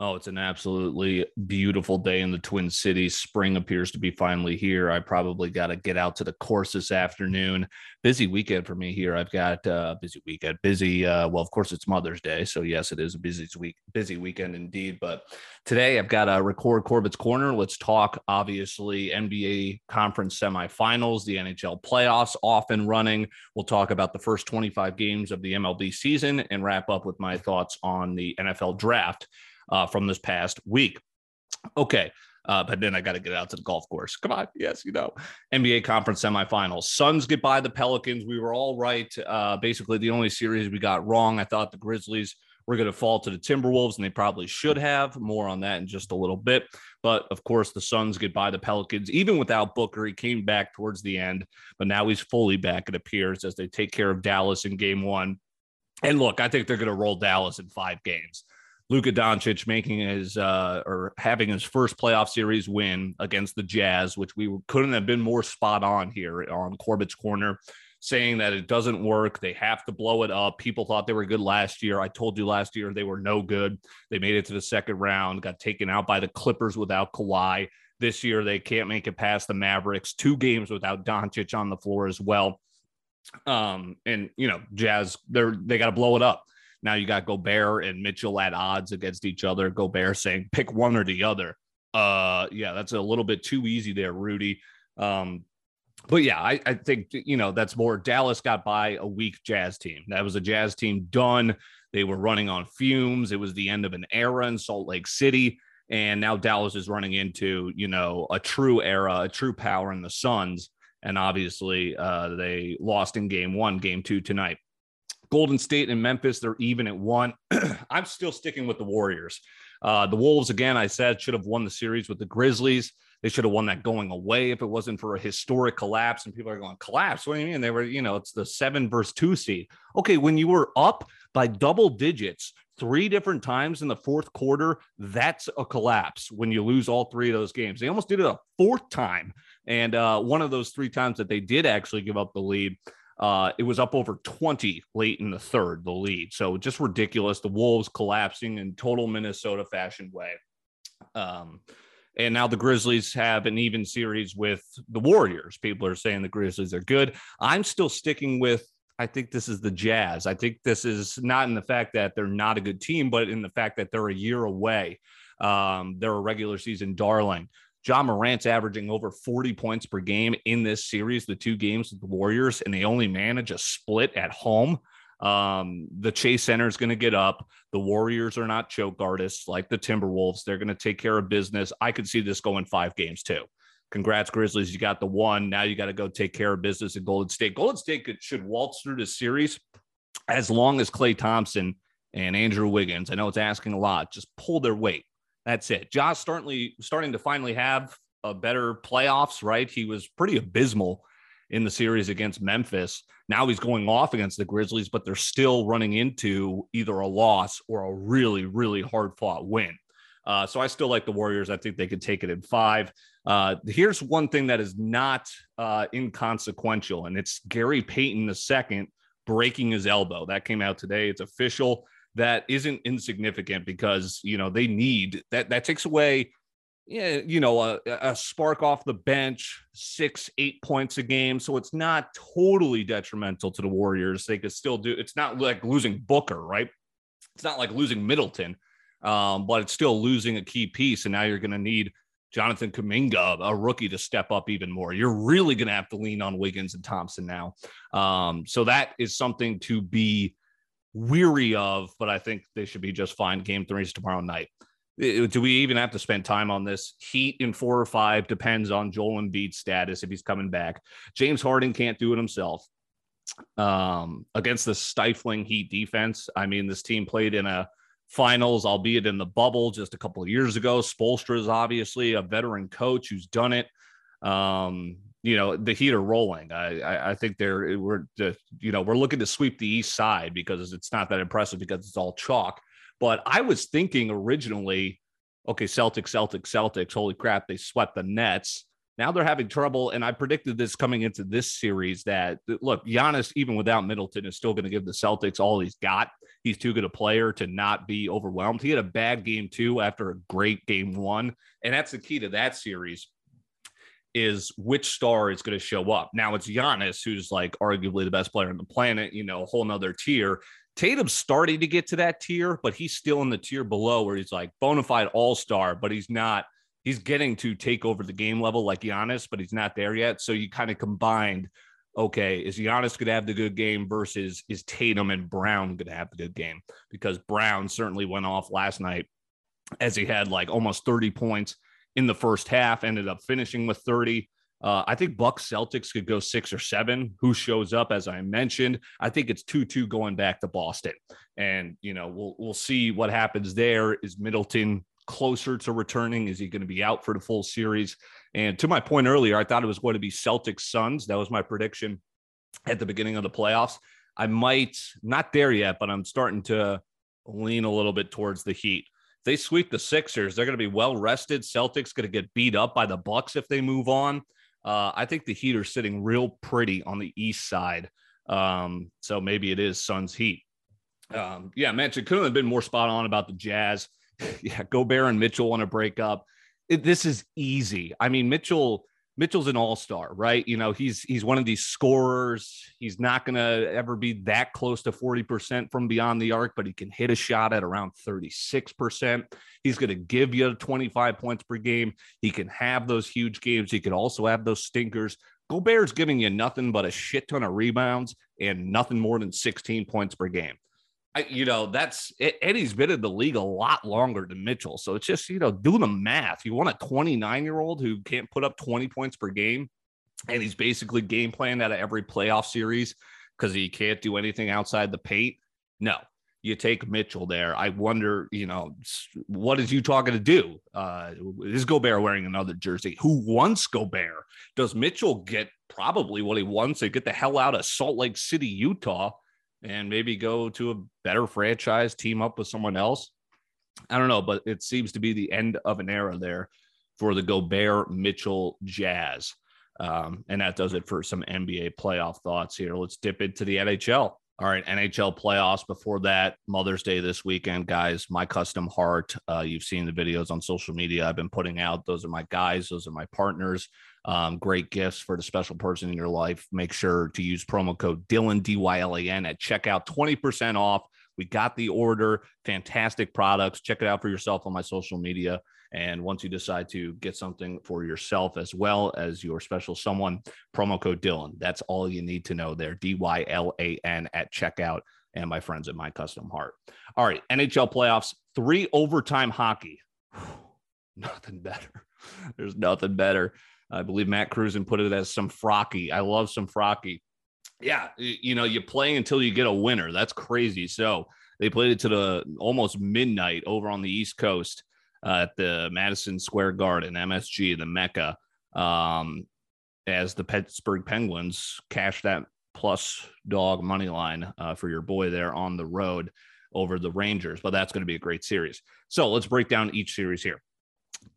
Oh, it's an absolutely beautiful day in the Twin Cities. Spring appears to be finally here. I probably got to get out to the course this afternoon. Busy weekend for me here. I've got uh busy weekend, busy. Uh, well, of course, it's Mother's Day, so yes, it is a busy week, busy weekend indeed. But today I've got to record Corbett's Corner. Let's talk, obviously, NBA conference semifinals, the NHL playoffs off and running. We'll talk about the first 25 games of the MLB season and wrap up with my thoughts on the NFL draft uh, from this past week. Okay. Uh, but then I got to get out to the golf course. Come on. Yes, you know, NBA conference semifinals. Suns get by the Pelicans. We were all right. Uh, basically, the only series we got wrong, I thought the Grizzlies were going to fall to the Timberwolves, and they probably should have. More on that in just a little bit. But of course, the Suns get by the Pelicans, even without Booker. He came back towards the end, but now he's fully back, it appears, as they take care of Dallas in game one. And look, I think they're going to roll Dallas in five games. Luka Doncic making his uh, or having his first playoff series win against the Jazz, which we couldn't have been more spot on here on Corbett's Corner, saying that it doesn't work. They have to blow it up. People thought they were good last year. I told you last year they were no good. They made it to the second round, got taken out by the Clippers without Kawhi. This year they can't make it past the Mavericks. Two games without Doncic on the floor as well. Um, and you know, Jazz, they're they got to blow it up. Now you got Gobert and Mitchell at odds against each other. Gobert saying pick one or the other. Uh, yeah, that's a little bit too easy there, Rudy. Um, but yeah, I, I think you know that's more. Dallas got by a weak Jazz team. That was a Jazz team done. They were running on fumes. It was the end of an era in Salt Lake City, and now Dallas is running into you know a true era, a true power in the Suns. And obviously, uh, they lost in game one, game two tonight. Golden State and Memphis, they're even at one. I'm still sticking with the Warriors. Uh, the Wolves, again, I said should have won the series with the Grizzlies. They should have won that going away if it wasn't for a historic collapse. And people are going, collapse? What do you mean? They were, you know, it's the seven versus two seed. Okay, when you were up by double digits three different times in the fourth quarter, that's a collapse when you lose all three of those games. They almost did it a fourth time. And uh, one of those three times that they did actually give up the lead uh, it was up over 20 late in the third, the lead. So just ridiculous. The Wolves collapsing in total Minnesota fashion way. Um, and now the Grizzlies have an even series with the Warriors. People are saying the Grizzlies are good. I'm still sticking with, I think this is the Jazz. I think this is not in the fact that they're not a good team, but in the fact that they're a year away. Um, they're a regular season darling. Ja Morant's averaging over 40 points per game in this series, the two games with the Warriors, and they only manage a split at home. Um, the Chase Center is going to get up. The Warriors are not choke artists like the Timberwolves. They're going to take care of business. I could see this going five games too. Congrats, Grizzlies. You got the one. Now you got to go take care of business at Golden State. Golden State could, should waltz through the series as long as Klay Thompson and Andrew Wiggins, I know it's asking a lot, just pull their weight. That's it. Josh starting starting to finally have a better playoffs, right? He was pretty abysmal in the series against Memphis. Now he's going off against the Grizzlies, but they're still running into either a loss or a really, really hard fought win. Uh, so I still like the Warriors. I think they could take it in five. Uh, here's one thing that is not uh, inconsequential, and it's Gary Payton II breaking his elbow. That came out today. It's official that isn't insignificant because you know they need that that takes away yeah, you know, a, a, spark off the bench, six, eight points a game. So it's not totally detrimental to the Warriors. They could still do. It's not like losing Booker, right? It's not like losing Middleton, um, but it's still losing a key piece. And now you're going to need Jonathan Kuminga, a rookie, to step up even more. You're really going to have to lean on Wiggins and Thompson now. Um, so that is something to be weary of, but I think they should be just fine. Game three is tomorrow night. Do we even have to spend time on this? Heat in four or five depends on Joel Embiid's status if he's coming back. James Harden can't do it himself um, against the stifling Heat defense. I mean, this team played in a finals, albeit in the bubble just a couple of years ago. Spoelstra is obviously a veteran coach who's done it. Um, you know the Heat are rolling. I, I, I think they're we're just you know we're looking to sweep the East Side because it's not that impressive because it's all chalk. But I was thinking originally, okay, Celtics, Celtics, Celtics. Holy crap, they swept the Nets. Now they're having trouble. And I predicted this coming into this series that look, Giannis, even without Middleton, is still going to give the Celtics all he's got. He's too good a player to not be overwhelmed. He had a bad game two after a great game one. And that's the key to that series is which star is going to show up. Now it's Giannis, who's like arguably the best player on the planet, you know, a whole nother tier. Tatum's starting to get to that tier, but he's still in the tier below where he's like bona fide all star, but he's not he's getting to take over the game level like Giannis, but he's not there yet. So you kind of combined, okay, is Giannis going to have the good game versus is Tatum and Brown going to have the good game? Because Brown certainly went off last night as he had like almost 30 points in the first half, ended up finishing with 30. Uh, I think Bucks Celtics could go six or seven. Who shows up, as I mentioned? I think it's two two going back to Boston, and you know we'll we'll see what happens there. Is Middleton closer to returning? Is he going to be out for the full series? And to my point earlier, I thought it was going to be Celtics Suns. That was my prediction at the beginning of the playoffs. I might not there yet, but I'm starting to lean a little bit towards the Heat. They sweep the Sixers, they're going to be well rested. Celtics going to get beat up by the Bucks if they move on. Uh, I think the Heat are sitting real pretty on the East side. Um, so maybe it is Suns Heat. Um, yeah, mentioned couldn't have been more spot on about the Jazz. yeah, Gobert and Mitchell want to break up. It, this is easy. I mean, Mitchell Mitchell's an all-star, right? You know, he's he's one of these scorers. He's not going to ever be that close to 40% from beyond the arc, but he can hit a shot at around 36%. He's going to give you 25 points per game. He can have those huge games. He can also have those stinkers. Gobert's giving you nothing but a shit ton of rebounds and nothing more than 16 points per game. I, you know, that's Eddie's been in the league a lot longer than Mitchell. So it's just, you know, do the math. You want a 29 year old who can't put up 20 points per game, and he's basically game planned out of every playoff series because he can't do anything outside the paint. No, you take Mitchell there. I wonder, you know, what is Utah going to do? Uh, is Gobert wearing another jersey? Who wants Gobert? Does Mitchell get probably what he wants and get the hell out of Salt Lake City, Utah? And maybe go to a better franchise, team up with someone else. I don't know, but it seems to be the end of an era there for the Gobert Mitchell Jazz. Um, and that does it for some NBA playoff thoughts here. Let's dip into the NHL. All right, NHL playoffs. Before that, Mother's Day this weekend, guys. My custom heart. Uh, you've seen the videos on social media I've been putting out. Those are my guys. Those are my partners. Um, great gifts for the special person in your life. Make sure to use promo code Dylan D Y L A N at checkout. Twenty percent off. We got the order. Fantastic products. Check it out for yourself on my social media. And once you decide to get something for yourself as well as your special someone, promo code Dylan. That's all you need to know there. D Y L A N at checkout. And my friends at My Custom Heart. All right, NHL playoffs, three overtime hockey. nothing better. There's nothing better. I believe Matt Cruzen put it as some frocky. I love some frocky. Yeah, you know, you play until you get a winner. That's crazy. So they played it to the almost midnight over on the East Coast uh, at the Madison Square Garden, MSG, the Mecca, um, as the Pittsburgh Penguins cash that plus dog money line uh, for your boy there on the road over the Rangers. But that's going to be a great series. So let's break down each series here.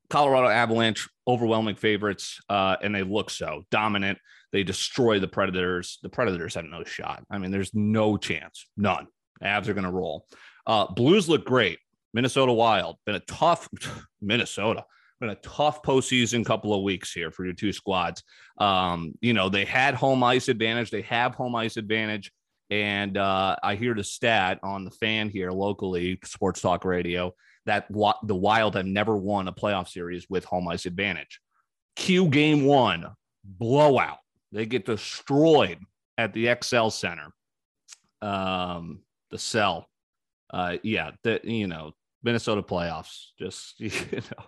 Colorado Avalanche, overwhelming favorites, uh, and they look so dominant. They destroy the Predators. The Predators have no shot. I mean, there's no chance, none. Avs are going to roll. Uh, Blues look great. Minnesota Wild been a tough Minnesota been a tough postseason couple of weeks here for your two squads. Um, you know they had home ice advantage. They have home ice advantage, and uh, I hear the stat on the fan here locally, Sports Talk Radio, that the Wild have never won a playoff series with home ice advantage. Q game one blowout. They get destroyed at the Xcel Center. Um, the cell. Uh, yeah, the you know Minnesota playoffs. Just you know,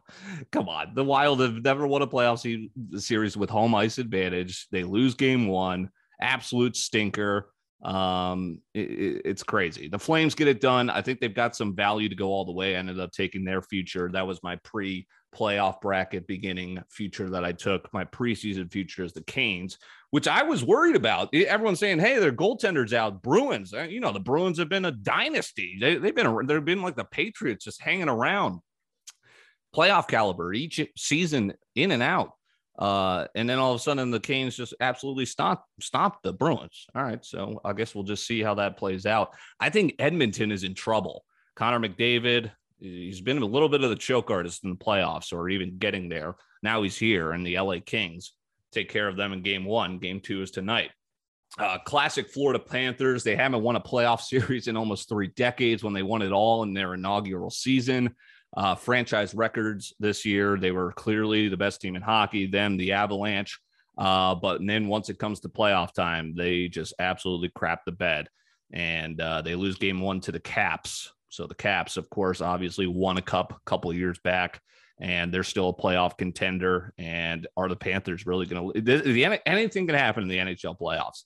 come on. The Wild have never won a playoff series with home ice advantage. They lose game one. Absolute stinker. Um, it, it's crazy. The Flames get it done. I think they've got some value to go all the way. I ended up taking their future. That was my pre playoff bracket beginning future that I took. My preseason future is the Canes, which I was worried about. Everyone's saying, "Hey, their goaltenders out." Bruins, uh, you know, the Bruins have been a dynasty. They, they've been they've been like the Patriots, just hanging around. Playoff caliber each season, in and out. Uh, and then all of a sudden the Canes just absolutely stop stop the Bruins. All right, so I guess we'll just see how that plays out. I think Edmonton is in trouble. Connor McDavid, he's been a little bit of the choke artist in the playoffs or even getting there. Now he's here, and the LA Kings take care of them in game one. Game two is tonight. Uh, classic Florida Panthers. They haven't won a playoff series in almost three decades when they won it all in their inaugural season uh, franchise records this year. They were clearly the best team in hockey, them, the Avalanche. Uh, but then once it comes to playoff time, they just absolutely crap the bed and uh, they lose game one to the Caps. So the Caps, of course, obviously won a cup a couple years back and they're still a playoff contender. And are the Panthers really going to? Anything can happen in the NHL playoffs.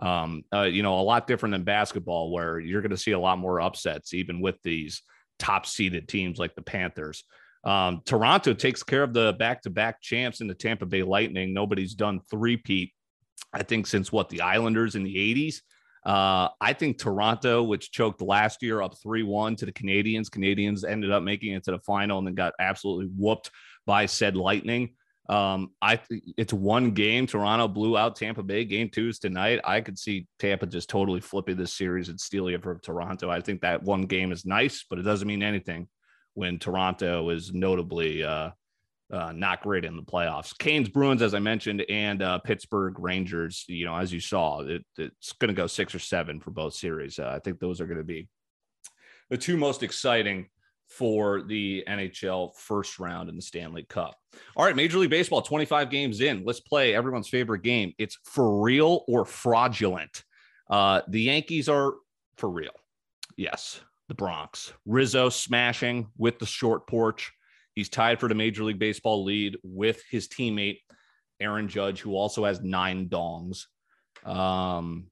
Um, uh, you know, a lot different than basketball, where you're going to see a lot more upsets, even with these top seeded teams like the Panthers. Um, Toronto takes care of the back to back champs in the Tampa Bay Lightning. Nobody's done three peat, I think, since what the Islanders in the 80s. Uh, I think Toronto, which choked last year up 3 1 to the Canadiens, Canadiens ended up making it to the final and then got absolutely whooped by said Lightning. Um, I it's one game. Toronto blew out Tampa Bay. Game two is tonight. I could see Tampa just totally flipping this series and stealing it from Toronto. I think that one game is nice, but it doesn't mean anything when Toronto is notably uh, uh, not great in the playoffs. Canes, Bruins, as I mentioned, and uh, Pittsburgh Rangers. You know, as you saw, it, it's going to go six or seven for both series. Uh, I think those are going to be the two most exciting for the NHL first round in the Stanley Cup. All right, Major League Baseball, 25 games in. Let's play everyone's favorite game. It's for real or fraudulent. Uh, the Yankees are for real. Yes, the Bronx. Rizzo smashing with the short porch. He's tied for the Major League Baseball lead with his teammate, Aaron Judge, who also has nine dongs. Um,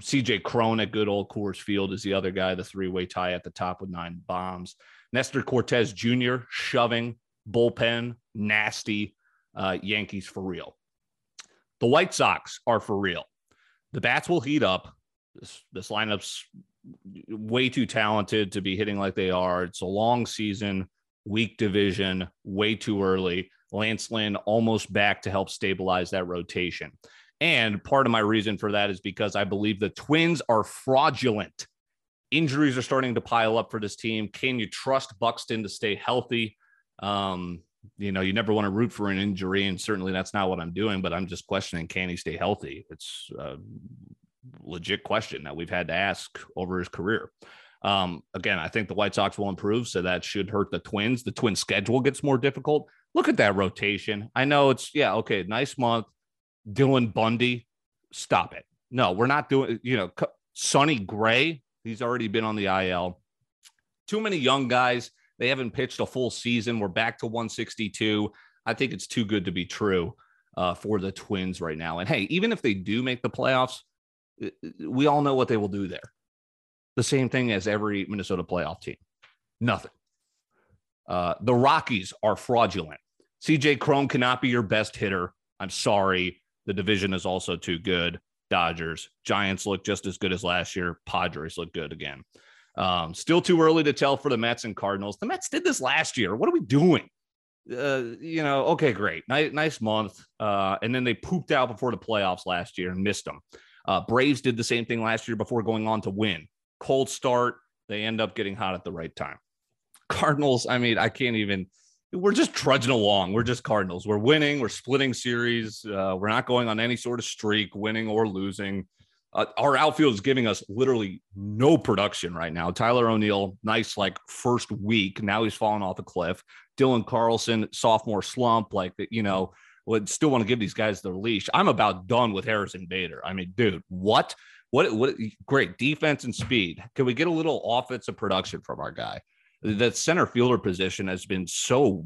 CJ Cron at good old Coors Field is the other guy, the three way tie at the top with nine bombs. Nestor Cortes Jr. shoving bullpen, nasty uh, Yankees for real. The White Sox are for real. The bats will heat up. This, this lineup's way too talented to be hitting like they are. It's a long season, weak division, way too early. Lance Lynn almost back to help stabilize that rotation. And part of my reason for that is because I believe the Twins are fraudulent. Injuries are starting to pile up for this team. Can you trust Buxton to stay healthy? Um, you know, you never want to root for an injury, and certainly that's not what I'm doing. But I'm just questioning: Can he stay healthy? It's a legit question that we've had to ask over his career. Um, again, I think the White Sox will improve, so that should hurt the Twins. The Twins' schedule gets more difficult. Look at that rotation. I know it's yeah, okay, nice month. Dylan Bundy, stop it. No, we're not doing, you know, Sonny Gray, he's already been on the IL. Too many young guys. They haven't pitched a full season. We're back to 162. I think it's too good to be true uh, for the Twins right now. And hey, even if they do make the playoffs, we all know what they will do there. The same thing as every Minnesota playoff team. Nothing. Uh, the Rockies are fraudulent. CJ Cron cannot be your best hitter. I'm sorry. The division is also too good. Dodgers, Giants look just as good as last year. Padres look good again. Um, still too early to tell for the Mets and Cardinals. The Mets did this last year. What are we doing? Uh, you know, okay, great, nice, nice month. Uh, and then they pooped out before the playoffs last year and missed them. Uh, Braves did the same thing last year before going on to win. Cold start, they end up getting hot at the right time. Cardinals, I mean, I can't even we're just trudging along. We're just Cardinals. We're winning. We're splitting series. Uh, we're not going on any sort of streak, winning or losing. Uh, our outfield is giving us literally no production right now. Tyler O'Neill, nice like first week. Now he's fallen off a cliff. Dylan Carlson, sophomore slump. Like you know, would still want to give these guys their leash. I'm about done with Harrison Bader. I mean, dude, what? What? What? Great defense and speed. Can we get a little offensive production from our guy? That center fielder position has been so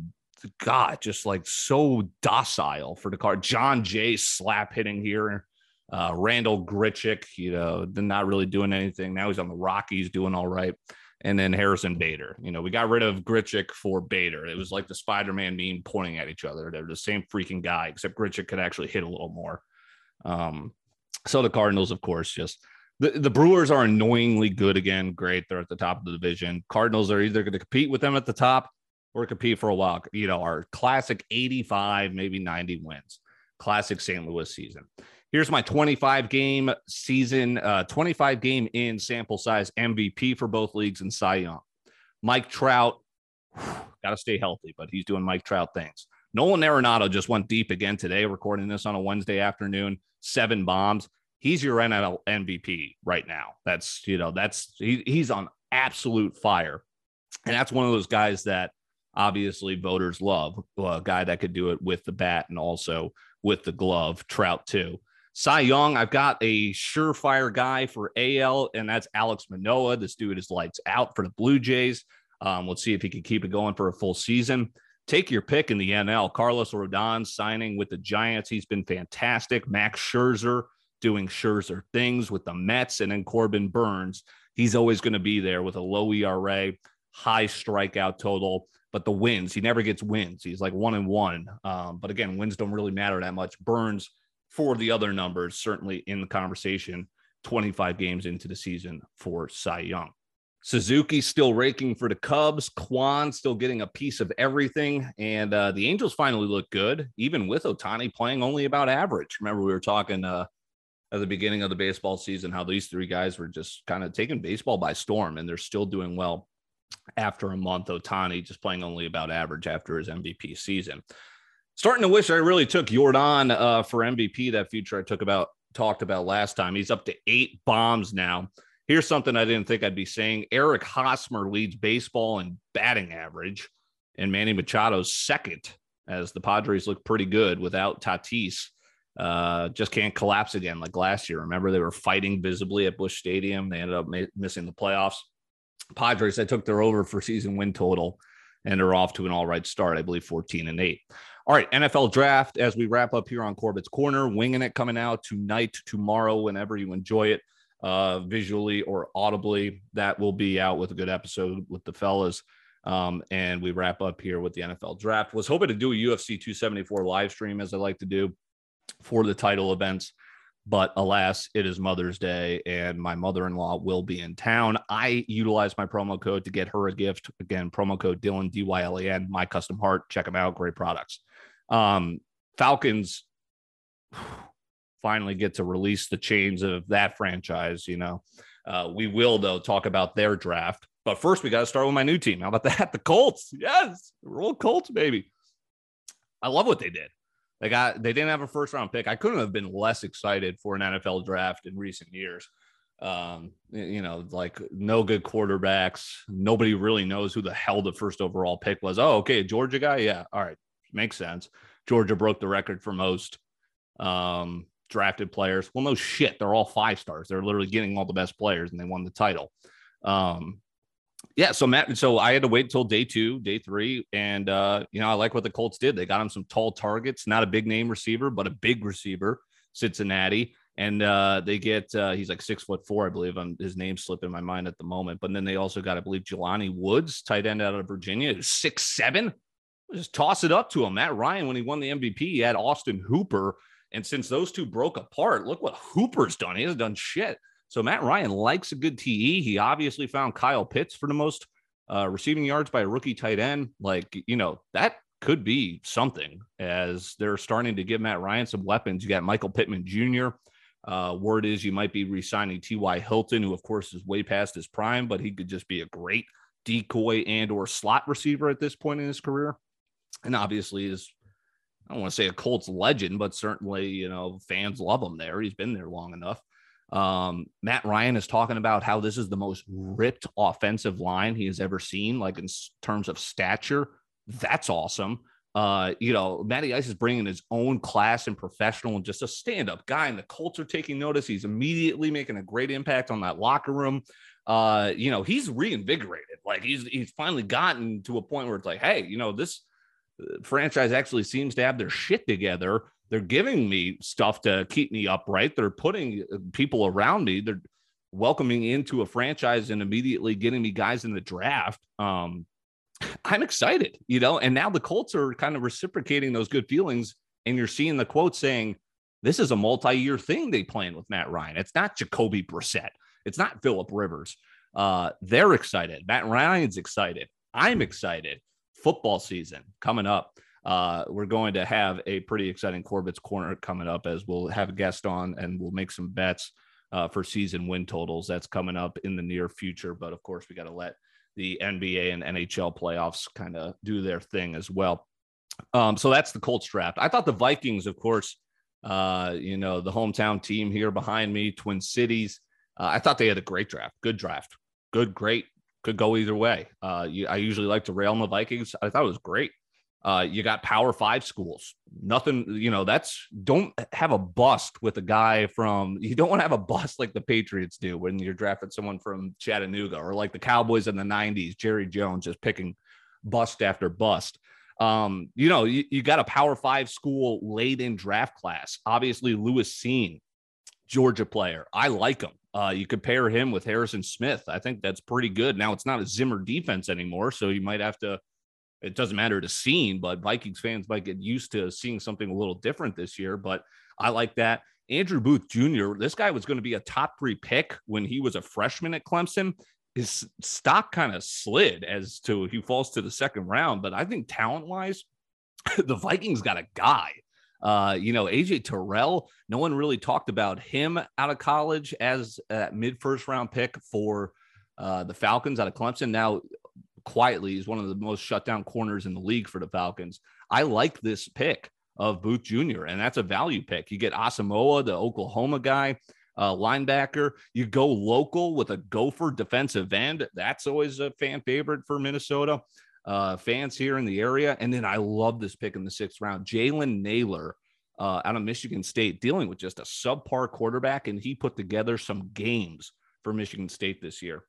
God, just like so docile for the card. Jon Jay slap hitting here. Uh, Randal Grichuk, you know, not really doing anything. Now he's on the Rockies doing all right. And then Harrison Bader. You know, we got rid of Grichuk for Bader. It was like the Spider Man meme pointing at each other. They're the same freaking guy, except Grichuk could actually hit a little more. Um, so the Cardinals, of course, just the, the Brewers are annoyingly good again. Great. They're at the top of the division. Cardinals are either going to compete with them at the top or compete for a while. You know, our classic 85, maybe 90 wins, classic St. Louis season. Here's my 25 game season, uh, 25 game in sample size MVP for both leagues and Cy Young. Mike Trout, got to stay healthy, but he's doing Mike Trout things. Nolan Arenado just went deep again today, recording this on a Wednesday afternoon, seven bombs. He's your NL MVP right now. That's, you know, that's, he, he's on absolute fire. And that's one of those guys that obviously voters love a guy that could do it with the bat and also with the glove. Trout, too. Cy Young, I've got a surefire guy for AL, and that's Alek Manoah. This dude is lights out for the Blue Jays. Um, let's see if he can keep it going for a full season. Take your pick in the NL. Carlos Rodon signing with the Giants. He's been fantastic. Max Scherzer doing Scherzer things with the Mets, and then Corbin Burnes. He's always going to be there with a low ERA, high strikeout total but the wins, he never gets wins. He's like one and one. Um, but again, wins don't really matter that much. Burnes, for the other numbers, certainly in the conversation, 25 games into the season for Cy Young. Suzuki still raking for the Cubs. Kwan still getting a piece of everything. And uh, the Angels finally look good, even with Ohtani playing only about average. Remember, we were talking uh, at the beginning of the baseball season how these three guys were just kind of taking baseball by storm, and they're still doing well after a month. Ohtani just playing only about average after his MVP season. Starting to wish I really took Yordan uh, for MVP. That future I took about talked about last time. He's up to eight bombs now. Here's something I didn't think I'd be saying. Eric Hosmer leads baseball in batting average, and Manny Machado's second, as the Padres look pretty good without Tatis. Uh, just can't collapse again like last year. Remember, they were fighting visibly at Busch Stadium. They ended up ma- missing the playoffs. Padres, I took their over for season win total, and they're off to an all right start. I believe 14 and 8. All right, NFL draft as we wrap up here on Corbett's Corner, winging it coming out tonight, tomorrow, whenever you enjoy it, uh, visually or audibly. That will be out with a good episode with the fellas. Um, and we wrap up here with the NFL draft. Was hoping to do a UFC 274 live stream as I like to do for the title events. But alas, it is Mother's Day and my mother in law will be in town. I utilize my promo code to get her a gift. Again, promo code Dylan, D Y L A N, my custom heart. Check them out. Great products. Um, Falcons finally get to release the chains of that franchise. You know, uh, we will, though, talk about their draft. But first, we got to start with my new team. How about that? The Colts. Yes, roll Colts, baby. I love what they did. They got they didn't have a first round pick. I couldn't have been less excited for an NFL draft in recent years. Um, you know, like no good quarterbacks. Nobody really knows who the hell the first overall pick was. Oh, okay, Georgia guy. Yeah, all right, makes sense. Georgia broke the record for most um, drafted players. Well, no shit, they're all five stars. They're literally getting all the best players, and they won the title. Um, yeah, so Matt, so I had to wait until day two, day three, and uh, you know, I like what the Colts did. They got him some tall targets, not a big name receiver, but a big receiver, Cincinnati. And uh, they get uh, he's like six foot four, I believe. I'm, his name slipping my mind at the moment. But then they also got, I believe, Jelani Woods, tight end out of Virginia, six seven. Just toss it up to him. Matt Ryan, when he won the MVP, he had Austin Hooper. And since those two broke apart, look what Hooper's done. He hasn't done shit. So Matt Ryan likes a good TE. He obviously found Kyle Pitts for the most uh, receiving yards by a rookie tight end. Like, you know, that could be something as they're starting to give Matt Ryan some weapons. You got Michael Pittman Jr. Uh, word is you might be re-signing T.Y. Hilton, who of course is way past his prime, but he could just be a great decoy and or slot receiver at this point in his career. And obviously is I don't want to say a Colts legend, but certainly, you know, fans love him there. He's been there long enough. Um, Matt Ryan is talking about how this is the most ripped offensive line he has ever seen, like in terms of stature. That's awesome. Uh, you know, Matty Ice is bringing his own class and professional and just a stand up guy, and the Colts are taking notice. He's immediately making a great impact on that locker room. Uh, you know, he's reinvigorated. Like he's he's finally gotten to a point where it's like, hey, you know, this uh, franchise actually seems to have their shit together they're giving me stuff to keep me upright. They're putting uh, people around me. They're welcoming into a franchise and immediately getting me guys in the draft. Um, I'm excited, you know, and now the Colts are kind of reciprocating those good feelings. And you're seeing the quote saying, this is a multi-year thing they plan with Matt Ryan. It's not Jacoby Brissett. It's not Philip Rivers. Uh, they're excited. Matt Ryan's excited. I'm excited football season coming up. Uh, we're going to have a pretty exciting Corbett's Corner coming up as we'll have a guest on and we'll make some bets uh, for season win totals. That's coming up in the near future. But of course, we got to let the NBA and NHL playoffs kind of do their thing as well. Um, so that's the Colts draft. I thought the Vikings, of course, uh, you know, the hometown team here behind me, Twin Cities. Uh, I thought they had a great draft, good draft, good, great, could go either way. Uh, you, I usually like to rail on the Vikings. I thought it was great. Uh, you got Power Five schools. Nothing, you know. That's don't have a bust with a guy from. You don't want to have a bust like the Patriots do when you're drafting someone from Chattanooga or like the Cowboys in the '90s. Jerry Jones just picking bust after bust. Um, you know, you, you got a Power Five school late in draft class. Obviously, Lewis Cine, Georgia player. I like him. Uh, you compare him with Harrison Smith. I think that's pretty good. Now it's not a Zimmer defense anymore, so you might have to it doesn't matter to Cine, but Vikings fans might get used to seeing something a little different this year. But I like that. Andrew Booth Jr., this guy was going to be a top three pick when he was a freshman at Clemson. His stock kind of slid as to he falls to the second round. But I think talent wise, the Vikings got a guy. Uh, you know, AJ Terrell, no one really talked about him out of college as a mid first round pick for uh, the Falcons out of Clemson. Now, quietly is one of the most shut down corners in the league for the Falcons. I like this pick of Booth Jr., and that's a value pick. You get Asamoah, the Oklahoma guy, uh, linebacker. You go local with a gopher defensive end. That's always a fan favorite for Minnesota uh, fans here in the area. And then I love this pick in the sixth round, Jalen Nailor Uh, out of Michigan State, dealing with just a subpar quarterback, and he put together some games for Michigan State this year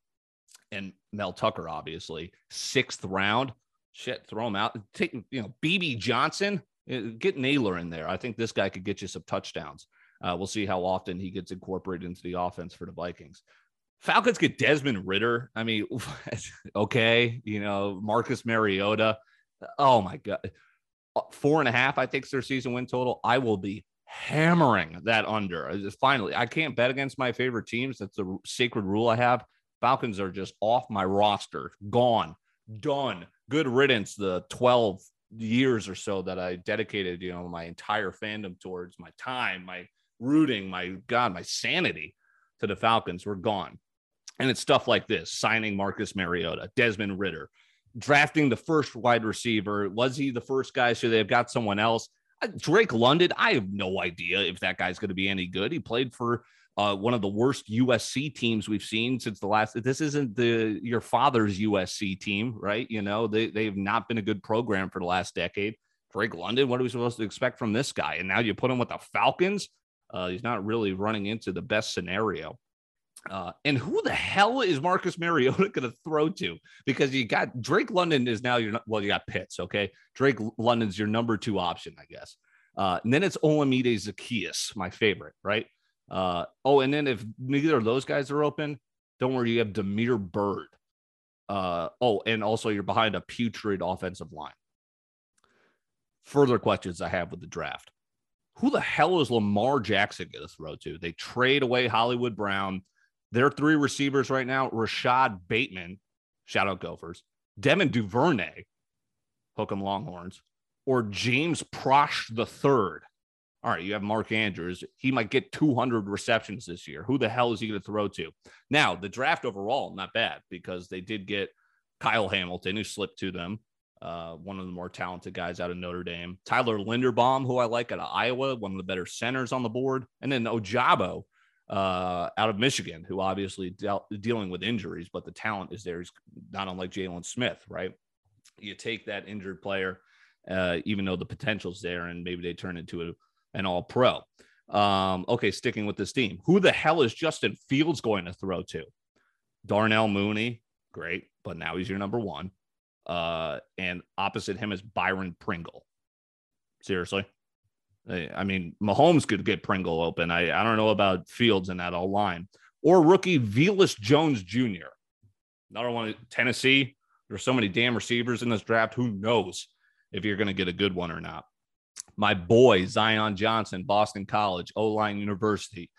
and Mel Tucker, obviously, sixth round. Shit, throw him out. Take you know BB Johnson, uh, get Nailor in there. I think this guy could get you some touchdowns. Uh, we'll see how often he gets incorporated into the offense for the Vikings. Falcons get Desmond Ridder. I mean, okay, you know Marcus Mariota. Oh my god, uh, four and a half. I think their season win total. I will be hammering that under. Finally, I can't bet against my favorite teams. That's the sacred rule I have. Falcons are just off my roster, gone, done. Good riddance. The 12 years or so that I dedicated, you know, my entire fandom towards my time, my rooting, my God, my sanity to the Falcons were gone. And it's stuff like this signing Marcus Mariota, Desmond Ridder, drafting the first wide receiver. Was he the first guy? Should they have got someone else? Uh, Drake London, I have no idea if that guy's going to be any good. He played for uh, one of the worst USC teams we've seen since the last. This isn't the your father's USC team, right? You know they they've not been a good program for the last decade. Drake London, what are we supposed to expect from this guy? And now you put him with the Falcons. Uh, he's not really running into the best scenario. Uh, and who the hell is Marcus Mariota going to throw to? Because you got Drake London is now your well, you got Pitts. Okay, Drake London's your number two option, I guess. Uh, and then it's Olamide Zaccheaus, my favorite, right? Uh, oh, and then if neither of those guys are open, don't worry, you have Damiere Byrd. Uh, oh, and also you're behind a putrid offensive line. Further questions I have with the draft. Who the hell is Lamar Jackson going to throw to? They trade away Hollywood Brown. Their three receivers right now Rashod Bateman, shout out Gophers, Devin Duvernay, hook 'em Longhorns, or James Proche the third, all right, you have Mark Andrews. He might get 200 receptions this year. Who the hell is he going to throw to? Now, the draft overall, not bad because they did get Kyle Hamilton, who slipped to them, uh, one of the more talented guys out of Notre Dame. Tyler Linderbaum, who I like out of Iowa, one of the better centers on the board. And then Ojabo uh, out of Michigan, who obviously dealt, dealing with injuries, but the talent is there. He's not unlike Jaylon Smith, right? You take that injured player, uh, even though the potential's there, and maybe they turn into a an all pro. Um, okay, sticking with this team. Who the hell is Justin Fields going to throw to? Darnell Mooney, great, but now he's your number one. Uh, and opposite him is Byron Pringle. Seriously. I mean, Mahomes could get Pringle open. I, I don't know about Fields in that all line. Or rookie Velus Jones Jr. Another one, Tennessee. There's so many damn receivers in this draft. Who knows if you're going to get a good one or not? My boy Zion Johnson, Boston College, O line University,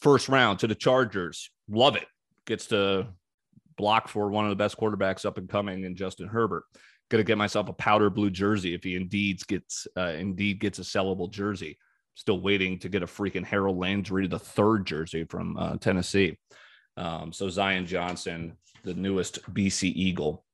first round to the Chargers. Love it. Gets to block for one of the best quarterbacks up and coming in Justin Herbert. To get myself a powder blue jersey if he indeed gets uh, indeed gets a sellable jersey. Still waiting to get a freaking Harold Landry the third jersey from uh, Tennessee. Um, so Zion Johnson, the newest BC Eagle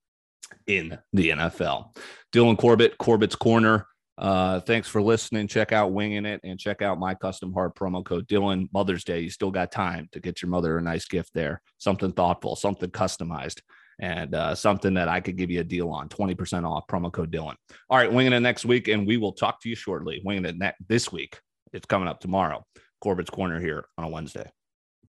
in the NFL. Dylan Corbett, Corbett's Corner. Uh, thanks for listening. Check out Winging It and check out my custom heart promo code Dylan. Mother's Day, you still got time to get your mother a nice gift there. Something thoughtful, something customized, and uh, something that I could give you a deal on 20% off promo code Dylan. All right, Winging It next week, and we will talk to you shortly. Winging It ne- this week. It's coming up tomorrow. Corbett's Corner here on a Wednesday.